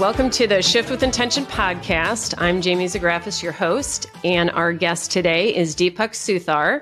Welcome to the Shift with Intention podcast. I'm Jaime Zagrafis, your host, and our guest today is Deepak Suthar.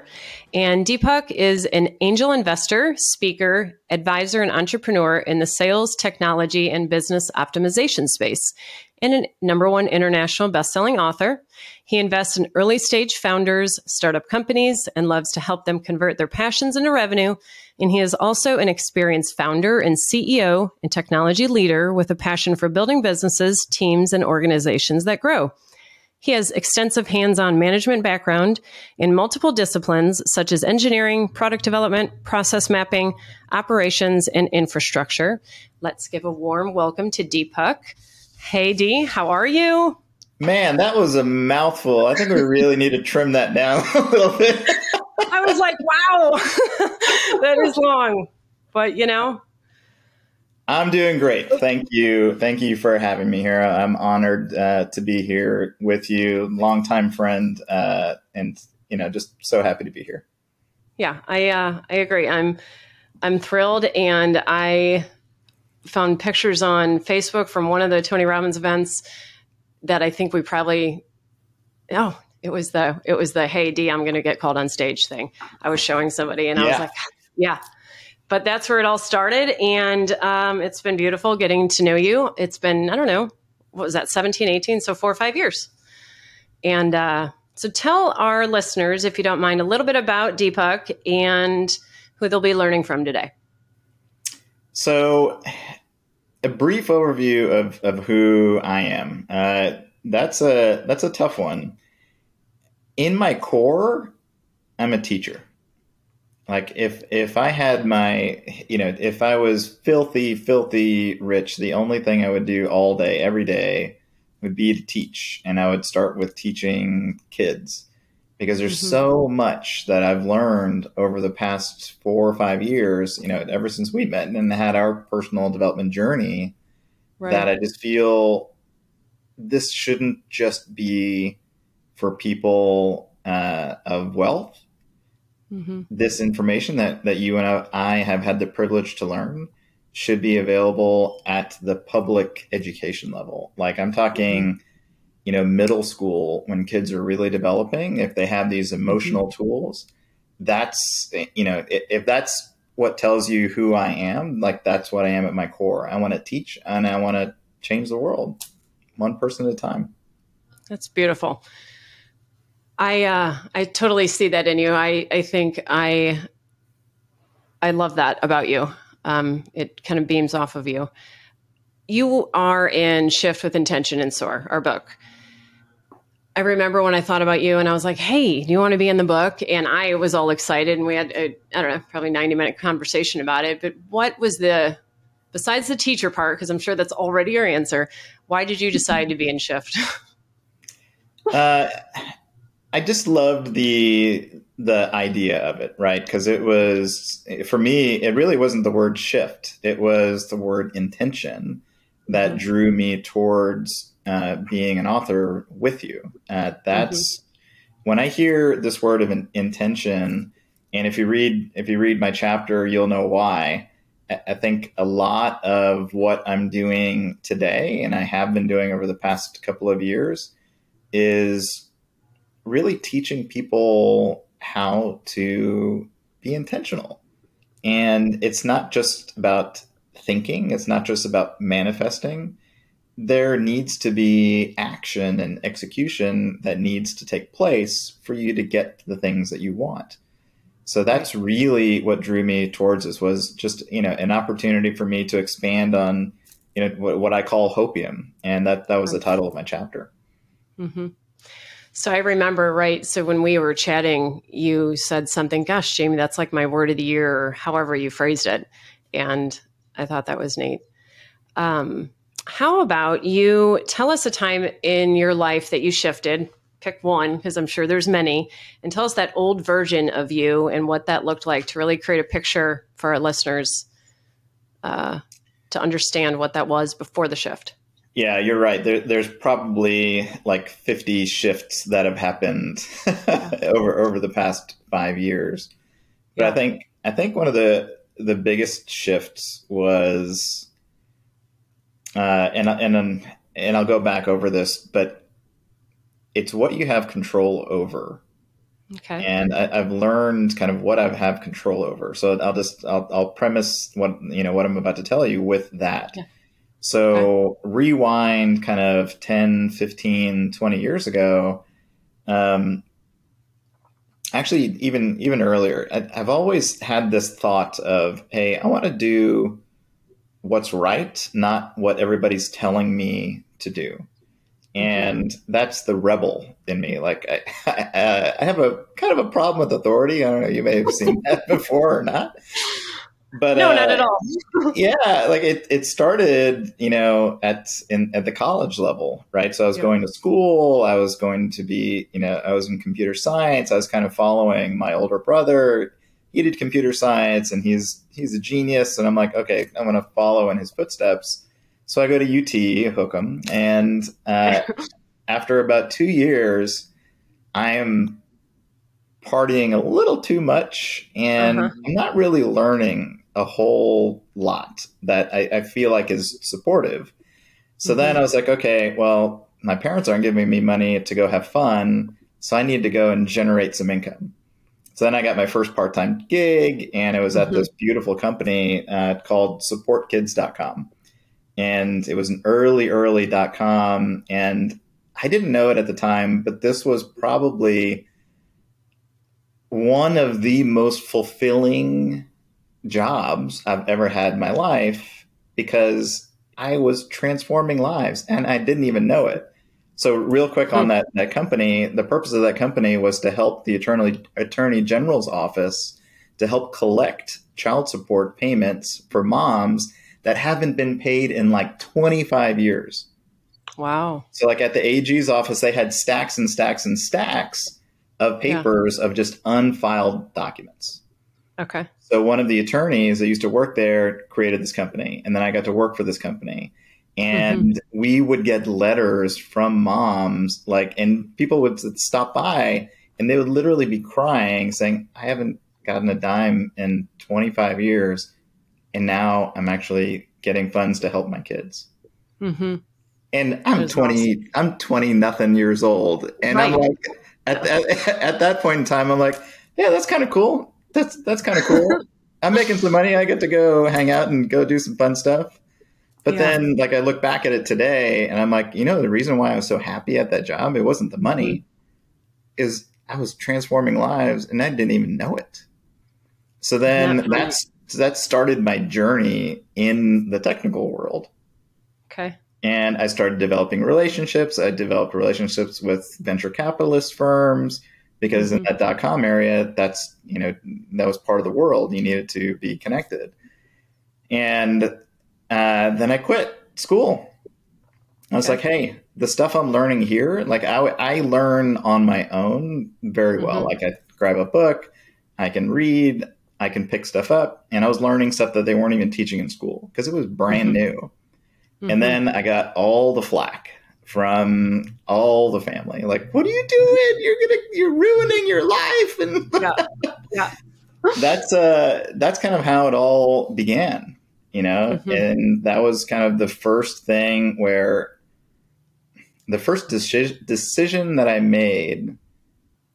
And Deepak is an angel investor, speaker, advisor, and entrepreneur in the sales, technology, and business optimization space, and a number one international best-selling author. He invests in early stage founders, startup companies, and loves to help them convert their passions into revenue and he is also an experienced founder and CEO and technology leader with a passion for building businesses, teams, and organizations that grow. He has extensive hands on management background in multiple disciplines such as engineering, product development, process mapping, operations, and infrastructure. Let's give a warm welcome to Deepak. Hey, D, how are you? Man, that was a mouthful. I think we really need to trim that down a little bit. I was like, wow, that is long. But, you know, I'm doing great. Thank you. Thank you for having me here. I'm honored uh, to be here with you, longtime friend, uh, and you know, just so happy to be here. Yeah, I uh, I agree. I'm I'm thrilled, and I found pictures on Facebook from one of the Tony Robbins events that I think we probably oh it was the it was the hey D, I'm going to get called on stage thing. I was showing somebody, and yeah. I was like, yeah. But that's where it all started, and um, it's been beautiful getting to know you. It's been I don't know what was that 17, 18, so four or five years, and uh, so tell our listeners if you don't mind a little bit about Deepak and who they'll be learning from today. So, a brief overview of, of who I am. Uh, that's a that's a tough one in my core, I'm a teacher. Like if if I had my you know if I was filthy filthy rich, the only thing I would do all day every day would be to teach, and I would start with teaching kids because there's mm-hmm. so much that I've learned over the past four or five years. You know, ever since we met and had our personal development journey, right. that I just feel this shouldn't just be for people uh, of wealth. Mm-hmm. This information that, that you and I have had the privilege to learn should be available at the public education level. Like I'm talking, mm-hmm. you know, middle school when kids are really developing, if they have these emotional mm-hmm. tools, that's, you know, if, if that's what tells you who I am, like that's what I am at my core. I want to teach and I want to change the world one person at a time. That's beautiful. I uh, I totally see that in you. I I think I I love that about you. Um, it kind of beams off of you. You are in Shift with Intention and Soar, our book. I remember when I thought about you and I was like, hey, do you want to be in the book? And I was all excited and we had, a, I don't know, probably 90 minute conversation about it. But what was the, besides the teacher part, because I'm sure that's already your answer, why did you decide to be in Shift? uh, I just loved the the idea of it, right? Because it was for me, it really wasn't the word shift; it was the word intention that mm-hmm. drew me towards uh, being an author with you. Uh, that's mm-hmm. when I hear this word of an intention, and if you read if you read my chapter, you'll know why. I think a lot of what I'm doing today, and I have been doing over the past couple of years, is really teaching people how to be intentional. And it's not just about thinking, it's not just about manifesting. There needs to be action and execution that needs to take place for you to get the things that you want. So that's really what drew me towards this was just, you know, an opportunity for me to expand on, you know, what, what I call hopium. And that, that was the title of my chapter. Mm-hmm. So I remember, right? So when we were chatting, you said something, gosh, Jaime, that's like my word of the year, or however you phrased it. And I thought that was neat. Um, how about you tell us a time in your life that you shifted? Pick one, because I'm sure there's many, and tell us that old version of you and what that looked like to really create a picture for our listeners uh, to understand what that was before the shift. Yeah, you're right. There, there's probably like 50 shifts that have happened over over the past five years. But yeah. I think I think one of the the biggest shifts was uh, and and um, and I'll go back over this, but it's what you have control over. Okay. And I, have learned kind of what I have control over. So I'll just I'll, I'll premise what you know what I'm about to tell you with that. Yeah. So okay. rewind kind of 10, 15, 20 years ago. Um, actually, even even earlier, I, I've always had this thought of, hey, I want to do what's right, not what everybody's telling me to do. And that's the rebel in me. Like I, I, I have a kind of a problem with authority. I don't know. You may have seen that before or not. But no, uh, not at all. yeah, like it, it started, you know, at in at the college level, right? So I was yeah. going to school. I was going to be, you know, I was in computer science. I was kind of following my older brother he did computer science and he's he's a genius and i'm like okay i'm going to follow in his footsteps so i go to ut hookham and uh, after about two years i am partying a little too much and uh-huh. i'm not really learning a whole lot that I, I feel like is supportive so mm-hmm. then i was like okay well my parents aren't giving me money to go have fun so i need to go and generate some income so then I got my first part time gig, and it was at mm-hmm. this beautiful company uh, called supportkids.com. And it was an early, early dot com. And I didn't know it at the time, but this was probably one of the most fulfilling jobs I've ever had in my life because I was transforming lives and I didn't even know it. So, real quick on hmm. that that company, the purpose of that company was to help the attorney attorney general's office to help collect child support payments for moms that haven't been paid in like 25 years. Wow. So, like at the AG's office, they had stacks and stacks and stacks of papers yeah. of just unfiled documents. Okay. So, one of the attorneys that used to work there created this company, and then I got to work for this company and mm-hmm. we would get letters from moms like and people would stop by and they would literally be crying saying i haven't gotten a dime in 25 years and now i'm actually getting funds to help my kids mm-hmm. and i'm 20 awesome. i'm 20 nothing years old and right. i'm like at, at, at that point in time i'm like yeah that's kind of cool that's that's kind of cool i'm making some money i get to go hang out and go do some fun stuff but yeah. then, like, I look back at it today and I'm like, you know, the reason why I was so happy at that job, it wasn't the money, mm-hmm. is I was transforming lives and I didn't even know it. So then that's that started my journey in the technical world. Okay. And I started developing relationships. I developed relationships with venture capitalist firms because mm-hmm. in that dot com area, that's, you know, that was part of the world. You needed to be connected. And uh, then I quit school. I was okay. like, hey, the stuff I'm learning here, like I, I learn on my own very well. Mm-hmm. Like I grab a book, I can read, I can pick stuff up. And I was learning stuff that they weren't even teaching in school because it was brand mm-hmm. new. Mm-hmm. And then I got all the flack from all the family. Like, what are you doing? You're gonna you're ruining your life. And yeah. yeah. that's uh that's kind of how it all began you know mm-hmm. and that was kind of the first thing where the first deci- decision that i made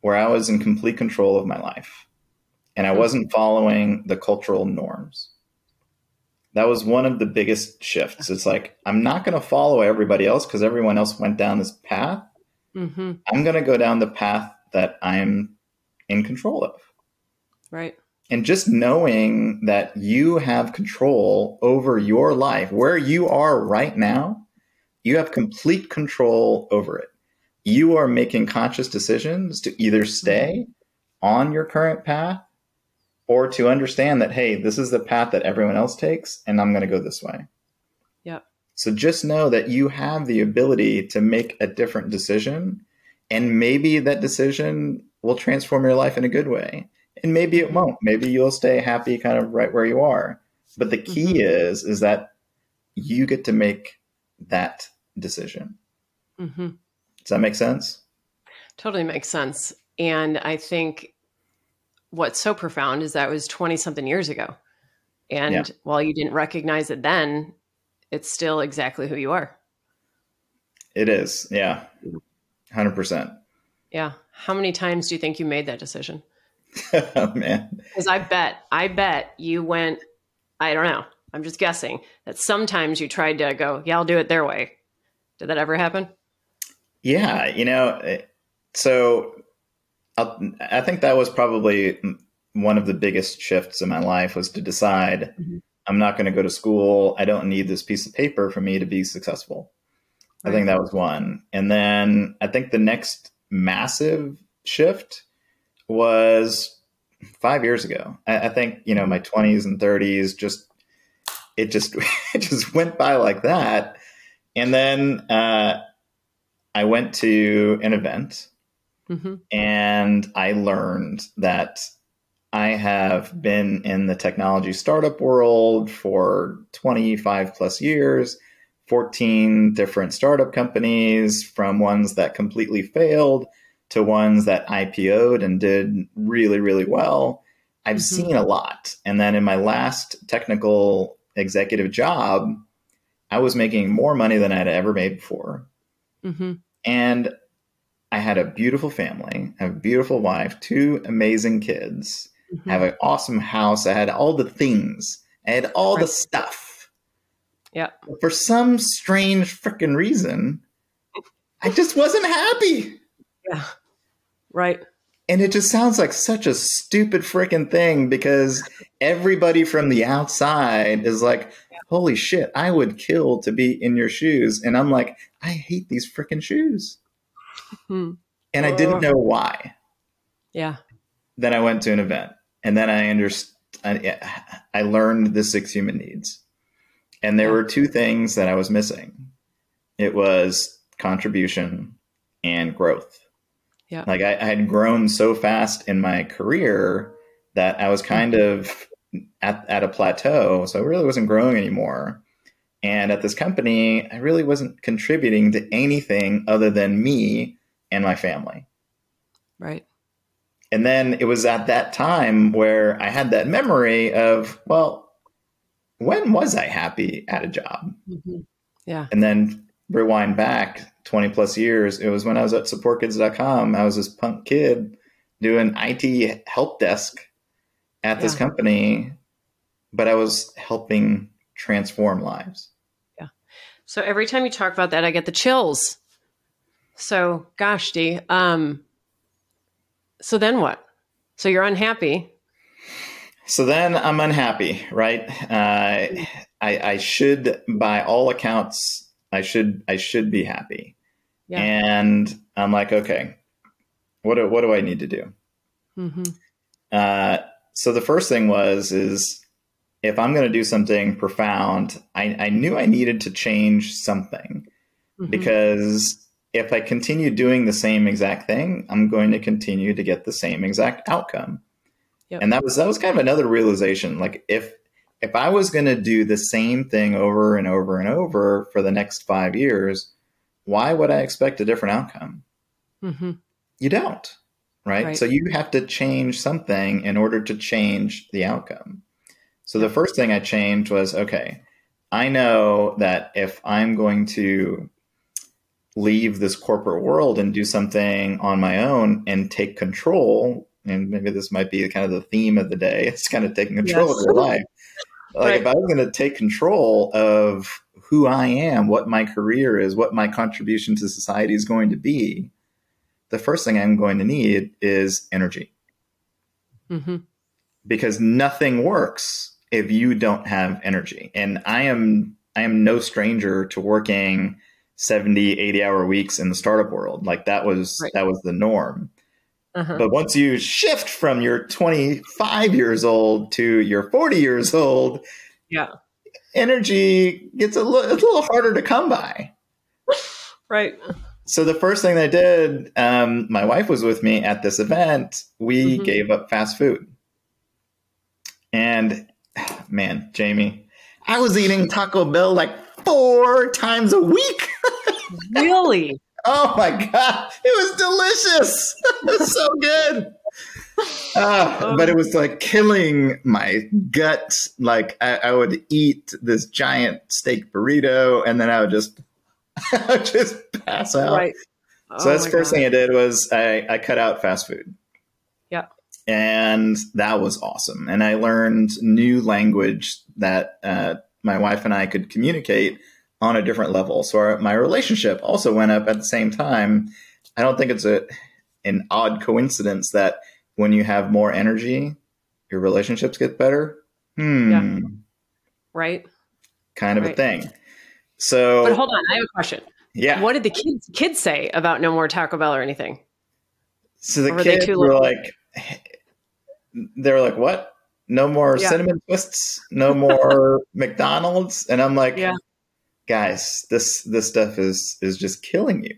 where i was in complete control of my life and i mm-hmm. wasn't following the cultural norms that was one of the biggest shifts. It's like i'm not going to follow everybody else because everyone else went down this path. Mm-hmm. i'm going to go down the path that i'm in control of. Right. And just knowing that you have control over your life, where you are right now, you have complete control over it. You are making conscious decisions to either stay on your current path or to understand that, hey, this is the path that everyone else takes, and I'm going to go this way. Yep. So just know that you have the ability to make a different decision, and maybe that decision will transform your life in a good way and maybe it won't maybe you'll stay happy kind of right where you are but the key mm-hmm. is is that you get to make that decision mm-hmm. does that make sense totally makes sense and i think what's so profound is that was 20 something years ago and yeah. while you didn't recognize it then it's still exactly who you are. It is. Yeah. 100%. Yeah. How many times do you think you made that decision? oh, man. Because I bet, I bet you went, I don't know, I'm just guessing that sometimes you tried to go, yeah, I'll do it their way. Did that ever happen? Yeah. You know, eh, so I'll, i think that was probably one of the biggest shifts in my life was to decide mm-hmm. I'm not going to go to school. I don't need this piece of paper for me to be successful. Right. I think that was one. And then I think the next massive shift was five years ago. I, I think, you know, my 20s and 30s just, it just, it just went by like that. And then uh, I went to an event mm-hmm. and I learned that I have been in the technology startup world for 25 plus years, 14 different startup companies, from ones that completely failed to ones that IPO'd and did really, really well. I've mm-hmm. seen a lot. And then in my last technical executive job, I was making more money than I'd ever made before. Mm-hmm. And I had a beautiful family, I have a beautiful wife, two amazing kids mm-hmm. I have an awesome house. I had all the things. I had all right. the stuff. Yeah. But for some strange freaking reason, I just wasn't happy. Yeah. Right. And it just sounds like such a stupid freaking thing because everybody from the outside is like, holy shit, I would kill to be in your shoes. And I'm like, I hate these freaking shoes. Hmm. And I didn't know why. Yeah. Then I went to an event and then I understood. I, I learned the six human needs, and there were two things that I was missing. It was contribution and growth. Yeah, like I, I had grown so fast in my career that I was kind of at, at a plateau, so I really wasn't growing anymore. And at this company, I really wasn't contributing to anything other than me and my family. Right and then it was at that time where I had that memory of, well, when was I happy at a job? Mm-hmm. Yeah. And then rewind back 20 plus years, it was when I was at supportkids.com. I was this punk kid doing IT help desk at this yeah. company, but I was helping transform lives. So every time you talk about that, I get the chills. So, gosh, Dee, um, so then what? So you're unhappy. So then I'm unhappy, right? Uh, I, I should, by all accounts, I should I should be happy. Yeah. And I'm like, okay, what do, what do I need to do? Mm-hmm. Uh, so the first thing was is if I'm going to do something profound, I, I knew I needed to change something mm-hmm. because if I continue doing the same exact thing, I'm going to continue to get the same exact outcome. Yep. And that was that was kind of another realization. Like if if I was going to do the same thing over and over and over for the next five years, why would I expect a different outcome? Mm-hmm. You don't, right? right? So you have to change something in order to change the outcome. So the first thing I changed was okay, I know that if I'm going to leave this corporate world and do something on my own and take control and maybe this might be kind of the theme of the day it's kind of taking control yes. of your life like right. if I'm going to take control of who i am what my career is what my contribution to society is going to be the first thing i'm going to need is energy mm-hmm. because nothing works if you don't have energy. And i am i am no stranger to working 70 80 hour weeks in the startup world. Like that was right. that was the norm. Uh-huh. but once you shift from your 25 years old to your 40 years old yeah. energy gets a, a little harder to come by. Right. So the first thing i did um, my wife was with me at this event. We mm-hmm. gave up fast food. And man jaime i was eating taco bell like four times a week. really? Oh my god, it was delicious. it was so good. uh, but it was like killing my gut. Like I, I, would eat this giant steak burrito, and then I would just, I would just pass out. Right. Oh so that's the first God. thing I did was I, I cut out fast food. Yeah. And that was awesome. And I learned new language that uh, my wife and I could communicate on a different level. So our, my relationship also went up at the same time. I don't think it's a an odd coincidence that when you have more energy, your relationships get better. Hmm. Yeah. Right. Kind of right. a thing. So, but hold on, I have a question. Yeah. What did the kids kids say about no more Taco Bell or anything? So the kids were like, they were like, "What? No more yeah. cinnamon twists? No more McDonald's?" And I'm like, "Yeah, guys, this this stuff is is just killing you."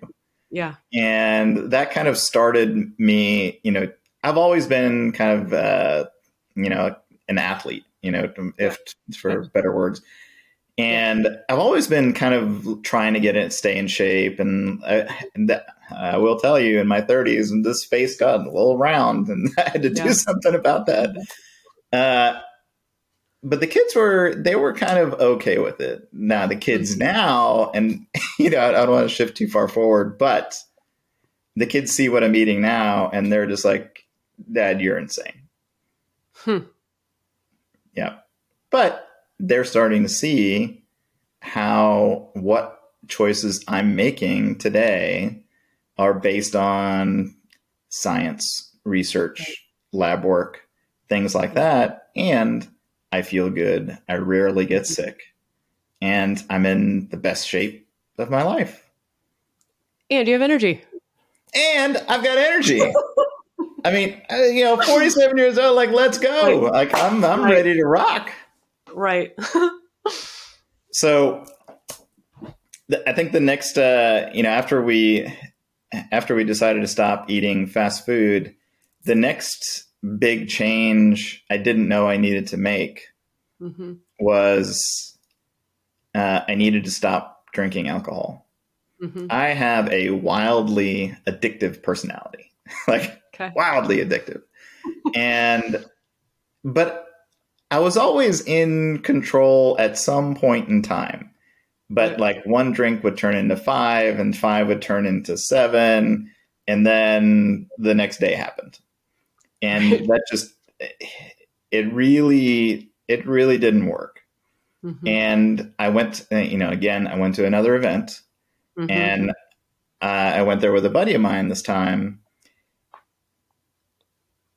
Yeah. And that kind of started me. You know, I've always been kind of, uh, you know, an athlete. You know, if for better words and I've always been kind of trying to get it, stay in shape. And I, and I will tell you, in my 30s, and this face got a little round, and I had to do something about that. Uh, but the kids were they were kind of okay with it. Now the kids mm-hmm. now, and you know, I, I don't want to shift too far forward, but the kids see what I'm eating now, and they're just like, "Dad, you're insane." Hmm. Yeah, but they're starting to see how what choices I'm making today are based on science, research, lab work, things like that. And I feel good. I rarely get sick. And I'm in the best shape of my life. And you have energy. And I've got energy. I mean, uh, you know, 47 years old, like, let's go. Like, I'm, I'm ready to rock. Right. so I think the next, uh, you know, after we after we decided to stop eating fast food, the next big change I didn't know I needed to make mm-hmm. was uh, I needed to stop drinking alcohol. Mm-hmm. I have a wildly addictive personality, like okay. wildly addictive, and but I was always in control at some point in time. But like one drink would turn into five, and five would turn into seven, and then the next day happened. And that just, it really, it really didn't work. Mm-hmm. And I went, you know, again, I went to another event mm-hmm. and uh, I went there with a buddy of mine this time.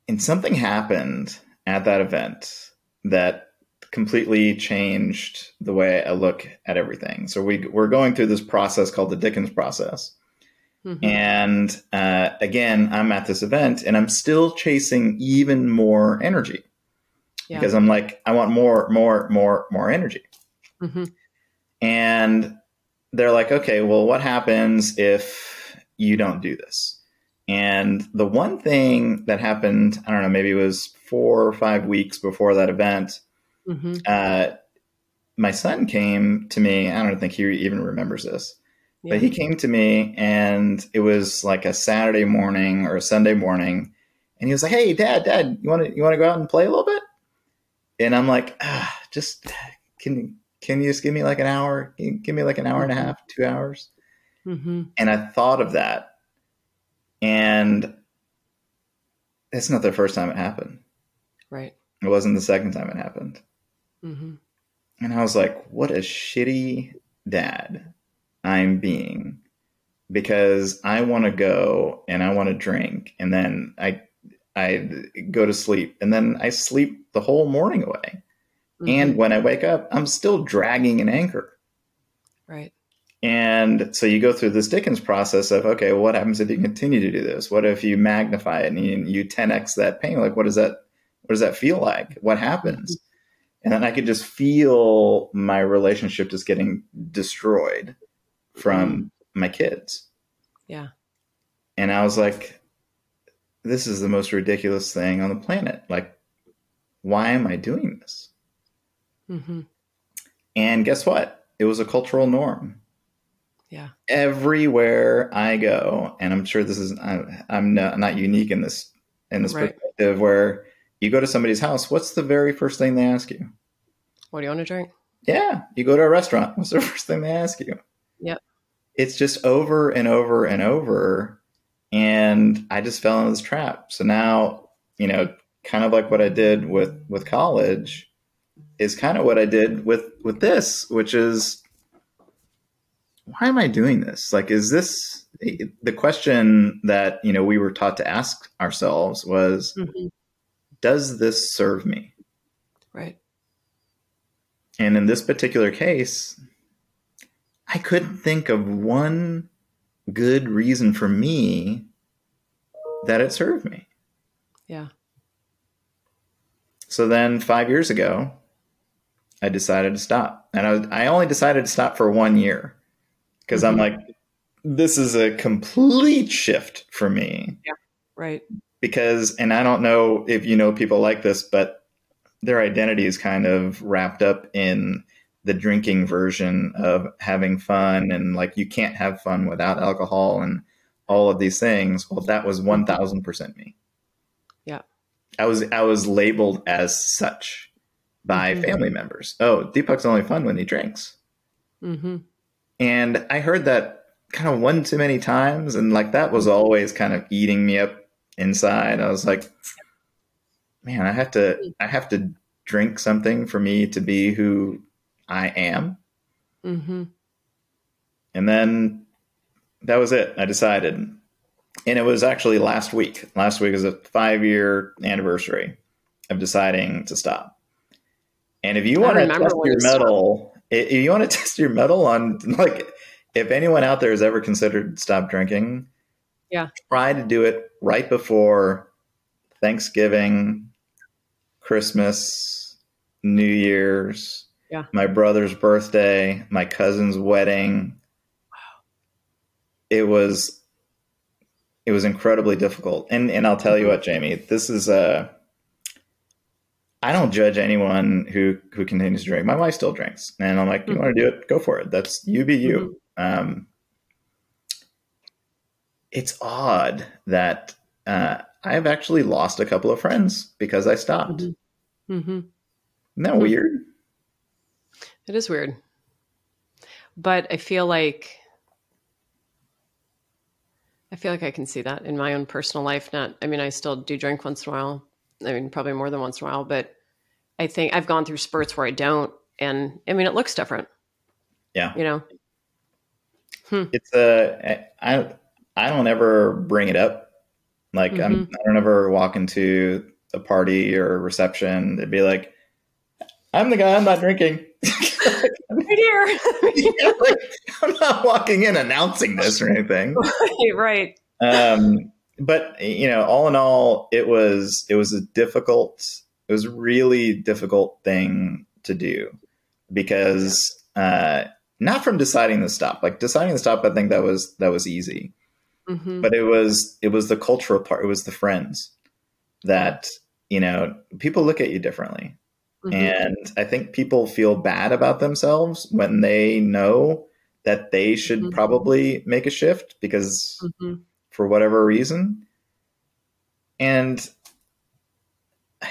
And something happened at that event that completely changed the way I look at everything. So we we're going through this process called the Dickens process. Mm-hmm. And uh, again, I'm at this event and I'm still chasing even more energy yeah. because I'm like, I want more, more, more, more energy. Mm-hmm. And they're like, okay, well, what happens if you don't do this? And the one thing that happened, I don't know, maybe it was four or five weeks before that event, mm-hmm. uh, my son came to me. I don't think he even remembers this, yeah. but he came to me and it was like a Saturday morning or a Sunday morning. And he was like, Hey, dad, dad, you want to, you want to go out and play a little bit? And I'm like, ah, just can, can you just give me like an hour? give me like an hour and a mm-hmm. half, two hours? Mm-hmm. And I thought of that and it's not the first time it happened. Right. It wasn't the second time it happened. Mm-hmm. And I was like, what a shitty dad I'm being because I want to go and I want to drink and then I I go to sleep and then I sleep the whole morning away. Mm-hmm. And when I wake up, I'm still dragging an anchor. Right. And so you go through this Dickens process of, okay, well, what happens if you continue to do this? What if you magnify it and you, you 10x that pain? Like, what does that, what does that feel like? What happens? And then I could just feel my relationship just getting destroyed from my kids. Yeah. And I was like, this is the most ridiculous thing on the planet. Like, why am I doing this? Mm-hmm. And guess what? It was a cultural norm. Yeah. Everywhere I go, and I'm sure this is I'm, I'm not, not unique in this in this right. perspective where you go to somebody's house, what's the very first thing they ask you? What do you want to drink? Yeah, you go to a restaurant, what's the first thing they ask you? Yep. It's just over and over and over. And I just fell into this trap. So now, you know, kind of like what I did with with college is kind of what I did with with this, which is why am I doing this? Like, is this the question that you know we were taught to ask ourselves was, mm-hmm. does this serve me? Right. And in this particular case, I couldn't think of one good reason for me that it served me. Yeah. So then five years ago, I decided to stop. And I, was, I only decided to stop for one year because mm-hmm. I'm like, this is a complete shift for me. Yeah. Right. Because, and I don't know if you know people like this, but their identity is kind of wrapped up in the drinking version of having fun and like you can't have fun without alcohol and all of these things. Well, that was 1000% me. Yeah. I was I was labeled as such by mm-hmm. family members. Oh, Deepak's only fun when he drinks. Mm-hmm. And I heard that kind of one too many times, and like that was always kind of eating me up inside. I was like, man, I have to I have to drink something for me to be who I am. Mm-hmm. And then that was it. I decided. And it was actually last week. Last week is a five year anniversary of deciding to stop. And if you want to test your mettle, if you want to test your mettle on like if anyone out there has ever considered stop drinking, yeah, try to do it right before Thanksgiving, Christmas, New Year's, yeah. my brother's birthday, my cousin's wedding. Wow. It was it was incredibly difficult. And and I'll tell you mm-hmm. what, Jaime, this is a I don't judge anyone who who continues to drink. My wife still drinks, and I'm like, you mm-hmm. want to do it? Go for it. That's you be you. Mm-hmm. Um, it's odd that uh, I've actually lost a couple of friends because I stopped. Mm-hmm. mm-hmm. Isn't that weird? It is weird, but I feel like I feel like I can see that in my own personal life. Not, I mean, I still do drink once in a while, I mean, probably more than once in a while, but I think I've gone through spurts where I don't. And I mean, it looks different. Yeah. You know, hmm. it's a, I, I don't ever bring it up. Like mm-hmm. I'm, I don't ever walk into a party or a reception. It'd be like, I'm the guy, I'm not drinking. right here. yeah, like, I'm not walking in announcing this or anything. Right, right. Um, but you know, all in all, it was it was a difficult, it was a really difficult thing to do because uh, not from deciding to stop. Like deciding to stop, I think that was that was easy, mm-hmm. but it was it was the cultural part. It was the friends that you know people look at you differently. Mm-hmm. And I think people feel bad about themselves when they know that they should mm-hmm. probably make a shift because mm-hmm for whatever reason. And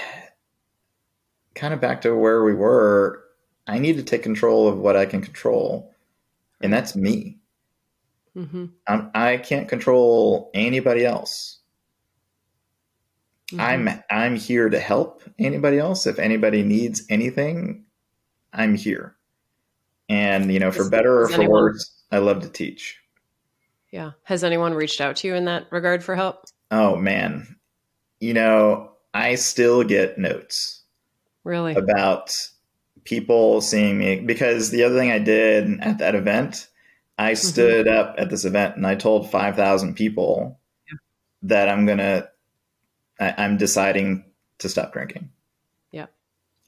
kind of back to where we were, I need to take control of what I can control, and that's me. Mm-hmm. I can not control anybody else. Mm-hmm. I'm I'm here to help anybody else. If anybody needs anything, I'm here. And you know, for better or for worse, I love to teach. Yeah. Has anyone reached out to you in that regard for help? Oh, man. You know, I still get notes. Really? About people seeing me because the other thing I did at that event, I mm-hmm. stood mm-hmm. up at this event and I told 5,000 people yeah. that I'm going to, I'm deciding to stop drinking. Yeah.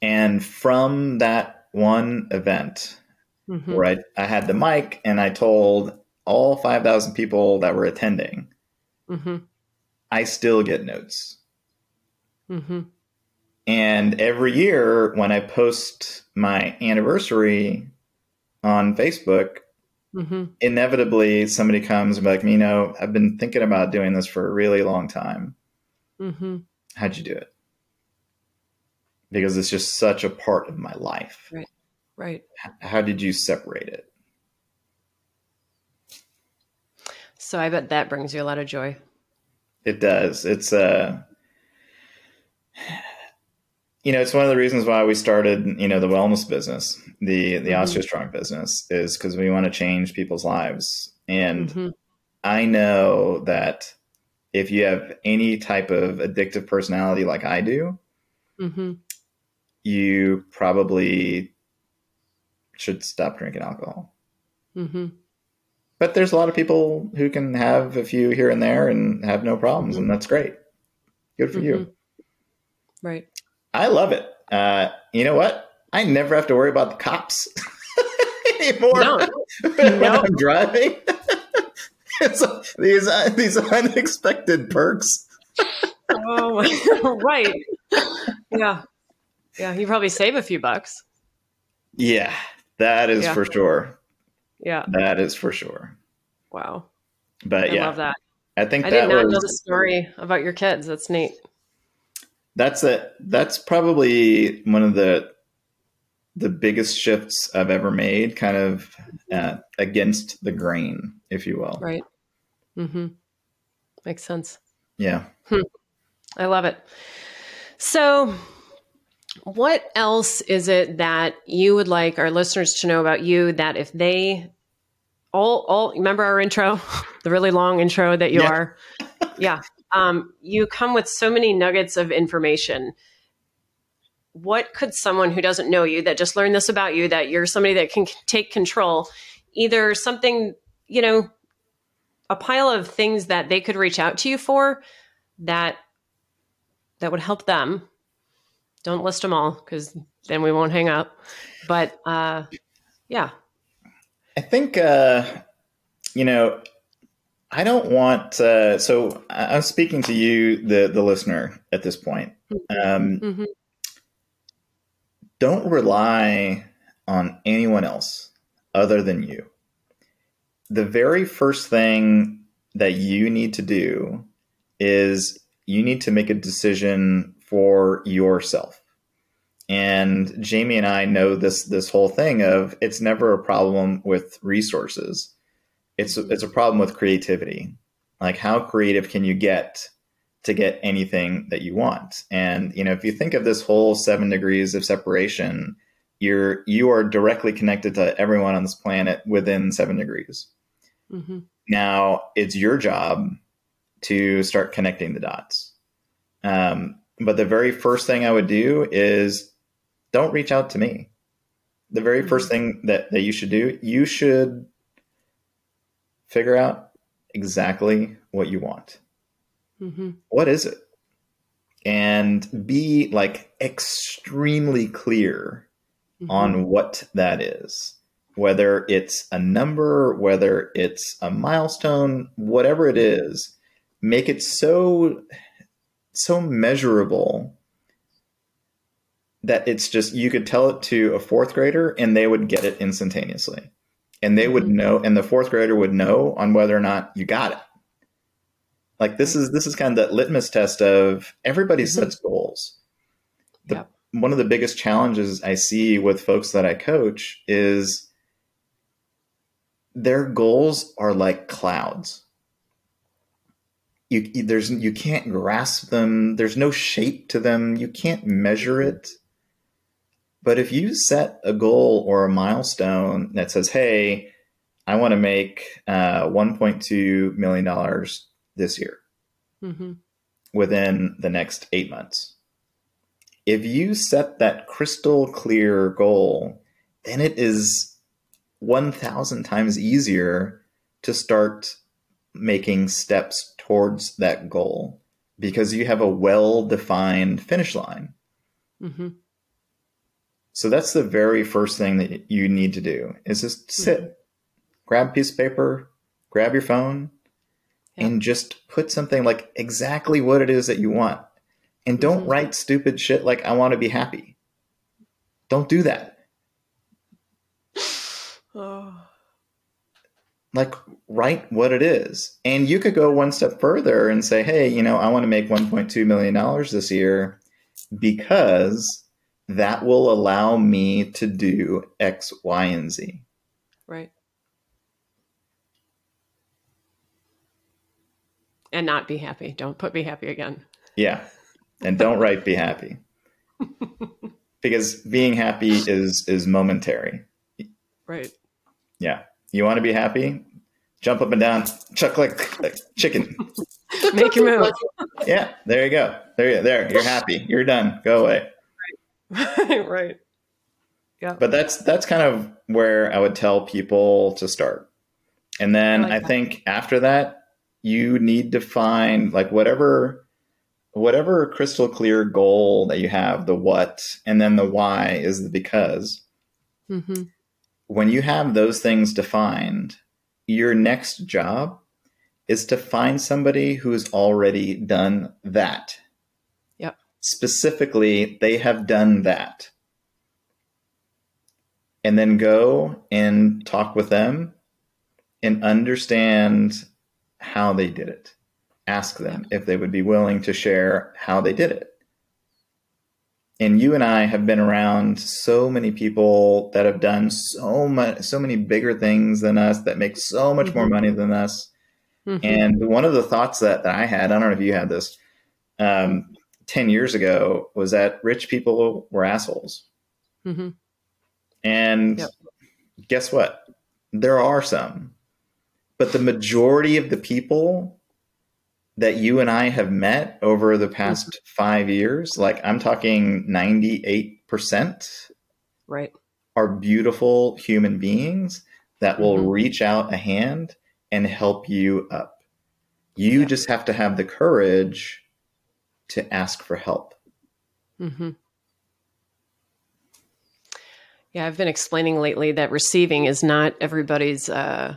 And from that one event mm-hmm. where I, I had the mic and I told all 5,000 people that were attending, mm-hmm. I still get notes. Mm-hmm. And every year when I post my anniversary on Facebook, mm-hmm. inevitably somebody comes and be like, you know, I've been thinking about doing this for a really long time. Mm-hmm. how'd you do it? Because it's just such a part of my life. Right. Right. How did you separate it? So I bet that brings you a lot of joy. It does. It's uh you know, it's one of the reasons why we started, you know, the wellness business, the the mm-hmm. OsteoStrong business, is because we want to change people's lives. And mm-hmm. I know that if you have any type of addictive personality like I do, mm-hmm. you probably should stop drinking alcohol. Mm-hmm. But there's a lot of people who can have a few here and there and have no problems, and mm-hmm. that's great. Good for you. Mm-hmm. Right. I love it. Uh, you know what? I never have to worry about the cops anymore no. when no. I'm driving. these uh, these unexpected perks. oh, right. Yeah, yeah. You probably save a few bucks. Yeah, that is yeah. for sure. Yeah, that is for sure. Wow. But I yeah, love that. I think I did not was, know the story about your kids. That's neat. That's a that's probably one of the the biggest shifts I've ever made, kind of uh, against the grain, if you will. Right. Mm-hmm. Makes sense. Yeah. Hmm. I love it. So, what else is it that you would like our listeners to know about you that if they all all remember our intro, the really long intro that you yeah. are, yeah, um, you come with so many nuggets of information. What could someone who doesn't know you, that just learned this about you, that you're somebody that can take control, either something you know, a pile of things that they could reach out to you for that that would help them don't list them all because then we won't hang up. But uh, yeah. I think, uh, you know, I don't want. Uh, so I'm speaking to you, the the listener, at this point. Mm-hmm. Um, mm-hmm. Don't rely on anyone else other than you. The very first thing that you need to do is you need to make a decision for yourself. And Jaime and I know this this whole thing of it's never a problem with resources. It's it's a problem with creativity. Like how creative can you get to get anything that you want? And you know, if you think of this whole 7 degrees of separation, you're you are directly connected to everyone on this planet within 7 degrees. Mm-hmm. Now, it's your job to start connecting the dots. Um, but the very first thing I would do is don't reach out to me. The very mm-hmm. first thing that, that you should do, you should figure out exactly what you want. Mm-hmm. What is it? And be like extremely clear mm-hmm. on what that is. Whether it's a number, whether it's a milestone, whatever it is, make it so so measurable that it's just you could tell it to a fourth grader and they would get it instantaneously. And they would mm-hmm. know and the fourth grader would know on whether or not you got it. Like this is this is kind of that litmus test of everybody mm-hmm. sets goals. The, one of the biggest challenges i see with folks that i coach is their goals are like clouds you there's you can't grasp them. There's no shape to them. You can't measure it. But if you set a goal or a milestone that says hey i want to make uh, 1.2 million dollars this year mm-hmm. within the next eight months if you set that crystal clear goal then it is 1000 times easier to start making steps towards that goal because you have a well defined finish line. Mm-hmm. So that's the very first thing that you need to do is just sit, mm-hmm. grab a piece of paper, grab your phone, yeah. and just put something like exactly what it is that you want. And don't mm-hmm. write stupid shit like, I want to be happy. Don't do that. Oh. Like write what it is. And you could go one step further and say, hey, you know, I want to make $1.2 million this year because that will allow me to do X, Y, and Z. Right. And not be happy. Don't put be happy again. Yeah. And don't write be happy. because being happy is is momentary. Right. Yeah. You want to be happy? Jump up and down, chuck like, like chicken. Make your move. yeah, there you go. There you there. You're happy. You're done. Go away. Right. right. Yeah. But that's that's kind of where I would tell people to start. And then I, like I think after that, you need to find like whatever whatever crystal clear goal that you have, the what, and then the why is the because. Mm-hmm when you have those things defined, your next job is to find somebody who's already done that. Yep. Specifically, they have done that. And then go and talk with them and understand how they did it. Ask them if they would be willing to share how they did it and you and I have been around so many people that have done so much, so many bigger things than us that make so much mm-hmm. more money than us. Mm-hmm. And one of the thoughts that, that I had, I don't know if you had this, um, 10 years ago was that rich people were assholes. Mm-hmm. And yep. guess what? There are some, but the majority of the people that you and I have met over the past mm-hmm. five years, like I'm talking 98%, right, are beautiful human beings that will mm-hmm. reach out a hand and help you up. You yeah. just have to have the courage to ask for help. Mm-hmm. Yeah, I've been explaining lately that receiving is not everybody's uh,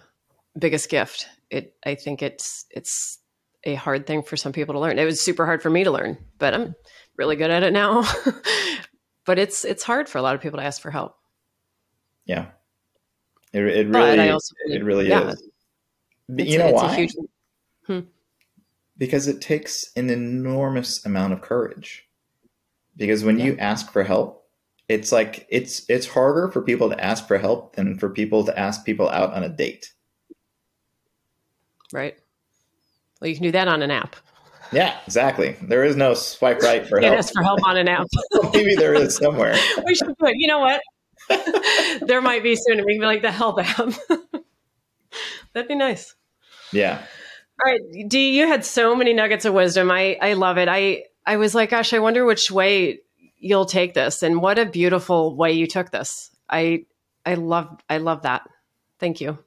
biggest gift. It, I think it's it's a hard thing for some people to learn. It was super hard for me to learn, but I'm really good at it now. but it's it's hard for a lot of people to ask for help. Yeah, it, it really also, it really yeah, is. you know why? Huge, hmm. Because it takes an enormous amount of courage. Because when yeah. you ask for help, it's like it's it's harder for people to ask for help than for people to ask people out on a date. Right. Well, you can do that on an app. Yeah, exactly. There is no swipe right for help. Ask for help on an app. Maybe there is somewhere. we should put. You know what? there might be soon. We can be like the help app. That'd be nice. Yeah. All right, Dee, you had so many nuggets of wisdom. I I love it. I I was like, gosh, I wonder which way you'll take this, and what a beautiful way you took this. I I love I love that. Thank you.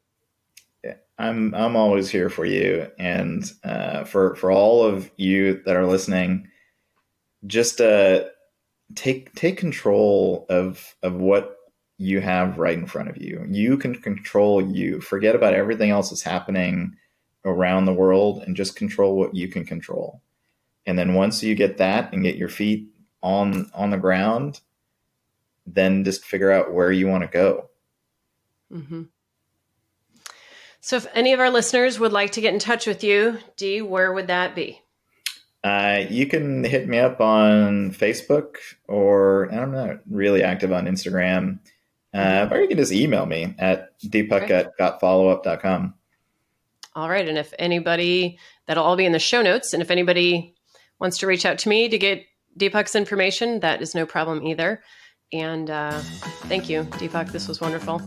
I'm I'm always here for you, and uh, for for all of you that are listening, just uh, take take control of of what you have right in front of you. You can control you. Forget about everything else that's happening around the world, and just control what you can control. And then once you get that and get your feet on on the ground, then just figure out where you want to go. Mm-hmm. So, if any of our listeners would like to get in touch with you, Dee, where would that be? Uh, you can hit me up on Facebook or I'm not really active on Instagram. Uh, or you can just email me at deepak at gotfollowup.com. All right. And if anybody, that'll all be in the show notes. And if anybody wants to reach out to me to get Deepak's information, that is no problem either. And uh, thank you, Deepak. This was wonderful.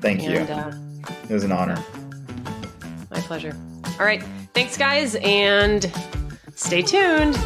Thank and, you. Uh, it was an honor. My pleasure. All right. Thanks, guys, and stay tuned.